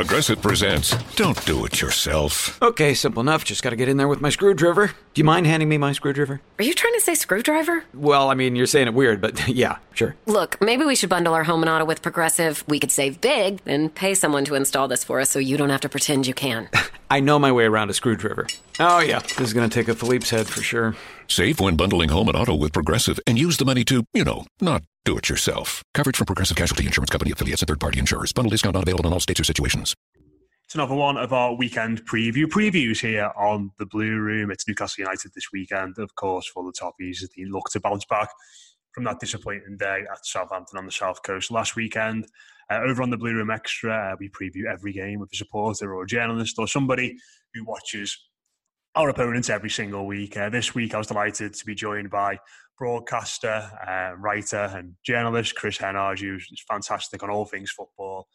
Progressive presents Don't Do It Yourself. Okay, simple enough. Just got to get in there with my screwdriver. Do you mind handing me my screwdriver? Are you trying to say screwdriver? Well, I mean, you're saying it weird, but yeah, sure. Look, maybe we should bundle our home and auto with Progressive. We could save big and pay someone to install this for us so you don't have to pretend you can. I know my way around a screwdriver. Oh, yeah, this is going to take a Phillips head for sure. Save when bundling home and auto with Progressive and use the money to, you know, not do it yourself. Coverage from Progressive Casualty Insurance Company affiliates and third party insurers. Bundle discount not available in all states or situations. It's another one of our weekend preview previews here on the Blue Room. It's Newcastle United this weekend, of course, for the Toffees. They look to bounce back from that disappointing day at Southampton on the South Coast last weekend. Uh, over on the Blue Room Extra, uh, we preview every game with a supporter or a journalist or somebody who watches our opponents every single week. Uh, this week, I was delighted to be joined by broadcaster, uh, writer, and journalist Kristan Heneage, who's fantastic on all things football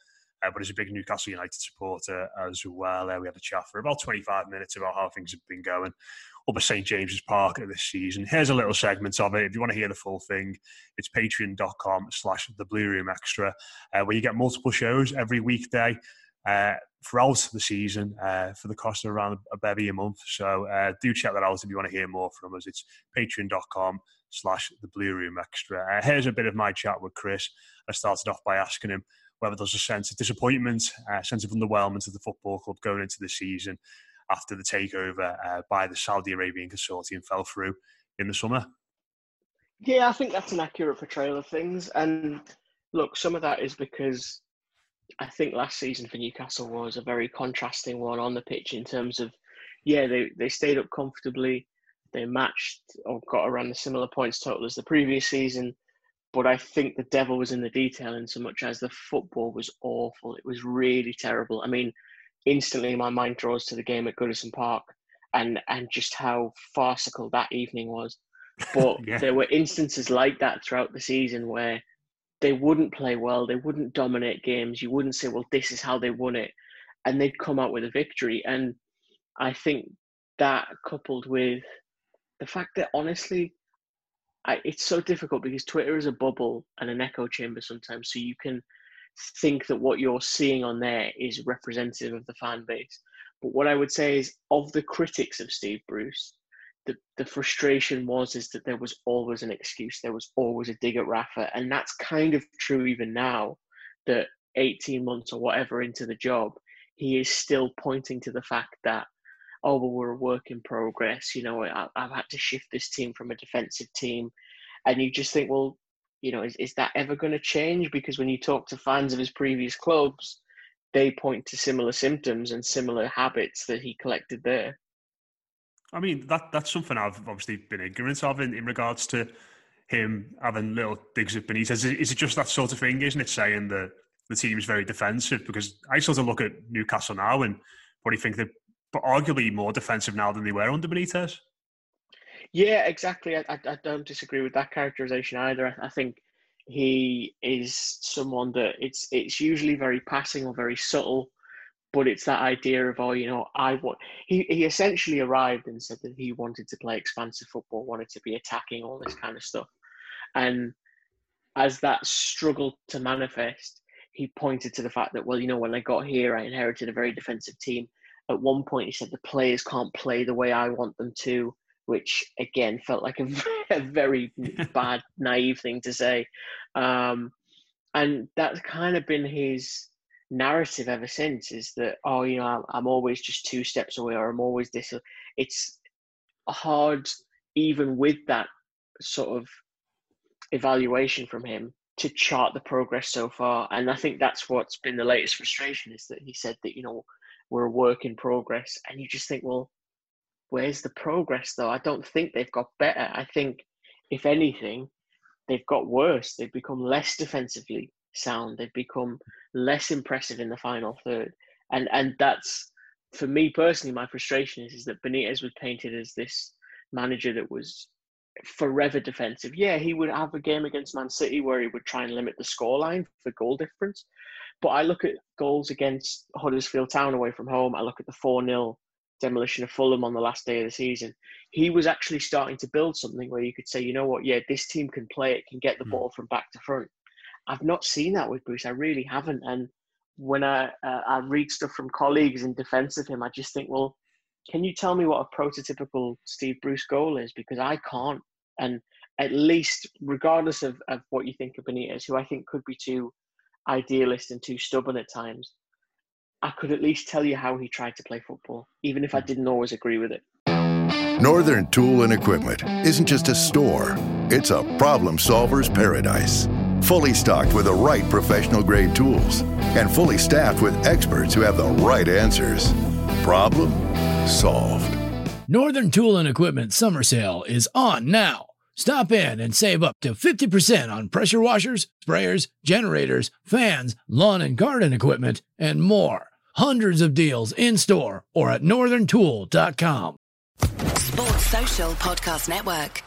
uh, but is a big Newcastle United supporter as well. Uh, we had a chat for about 25 minutes about how things have been going up at St James's Park this season. Here's a little segment of it. If you want to hear the full thing, it's patreon.com slash the Blue Room Extra, uh, where you get multiple shows every weekday. Uh, throughout the season uh, for the cost of around a bevy a month. So uh, do check that out if you want to hear more from us. It's patreon.com slash the Blue Room Extra. Here's a bit of my chat with Chris. I started off by asking him whether there's a sense of disappointment, a sense of underwhelmment of the football club going into the season after the takeover uh, by the Saudi Arabian consortium fell through in the summer. Yeah, I think that's an accurate portrayal of things. And look, some of that is because I think last season for Newcastle was a very contrasting one on the pitch in terms of, yeah, they, they stayed up comfortably. They matched or got around the similar points total as the previous season. But I think the devil was in the detail in so much as the football was awful. It was really terrible. I mean, instantly my mind draws to the game at Goodison Park and, and just how farcical that evening was. But yeah. there were instances like that throughout the season where they wouldn't play well, they wouldn't dominate games. You wouldn't say, well, this is how they won it. And they'd come out with a victory. And I think that coupled with the fact that honestly, I, it's so difficult because Twitter is a bubble and an echo chamber sometimes. So you can think that what you're seeing on there is representative of the fan base. But what I would say is, of the critics of Steve Bruce, the, the frustration was is that there was always an excuse. There was always a dig at Rafa, and that's kind of true even now. That 18 months or whatever into the job, he is still pointing to the fact that oh, well, we're a work in progress. You know, I, have had to shift this team from a defensive team. And you just think, well, you know, is, is that ever going to change? Because when you talk to fans of his previous clubs, they point to similar symptoms and similar habits that he collected there. I mean, that that's something I've obviously been ignorant of in, in regards to him having little digs at Benitez. Is, is it just that sort of thing, isn't it, saying that the team is very defensive? Because I sort of look at Newcastle now and what do you think they're arguably more defensive now than they were under Benitez. Yeah, exactly. I, I, I don't disagree with that characterization either. I, I, think He is someone that it's it's usually very passing or very subtle, but it's that idea of oh, you know, I want. He he essentially arrived and said that he wanted to play expansive football, wanted to be attacking all this kind of stuff, and as that struggled to manifest, he pointed to the fact that well, you know, when I got here, I inherited a very defensive team. At one point, he said the players can't play the way I want them to which again felt like a, a very bad, naive thing to say. Um, and that's kind of been his narrative ever since is that, oh, you know, I'm always just two steps away or I'm always this. It's hard, even with that sort of evaluation from him, to chart the progress so far. And I think that's what's been the latest frustration is that he said that, you know, we're a work in progress. And you just think, well, Where's the progress though? I don't think they've got better. I think, if anything, they've got worse. They've become less defensively sound. They've become less impressive in the final third. And and that's for me personally, my frustration is, is that Benitez was painted as this manager that was forever defensive. Yeah, he would have a game against Man City where he would try and limit the scoreline for goal difference. But I look at goals against Huddersfield Town away from home. I look at the 4 0 demolition of Fulham on the last day of the season, he was actually starting to build something where you could say, you know what, yeah, this team can play it, can get the mm. ball from back to front. I've not seen that with Bruce. I really haven't. And when I uh, I read stuff from colleagues in defence of him, I just think, well, can you tell me what a prototypical Steve Bruce goal is? Because I can't. And at least, regardless of, of what you think of Benitez, who I think could be too idealist and too stubborn at times, I could at least tell you how he tried to play football, even if I hmm. didn't always agree with it. Northern Tool and Equipment isn't just a store, it's a problem solver's paradise. Fully stocked with the right professional grade tools and fully staffed with experts who have the right answers. Problem solved. Northern Tool and Equipment summer sale is on now. Stop in and save up to 50% on pressure washers, sprayers, generators, fans, lawn and garden equipment, and more. Hundreds of deals in store or at northerntool.com. Sports Social Podcast Network.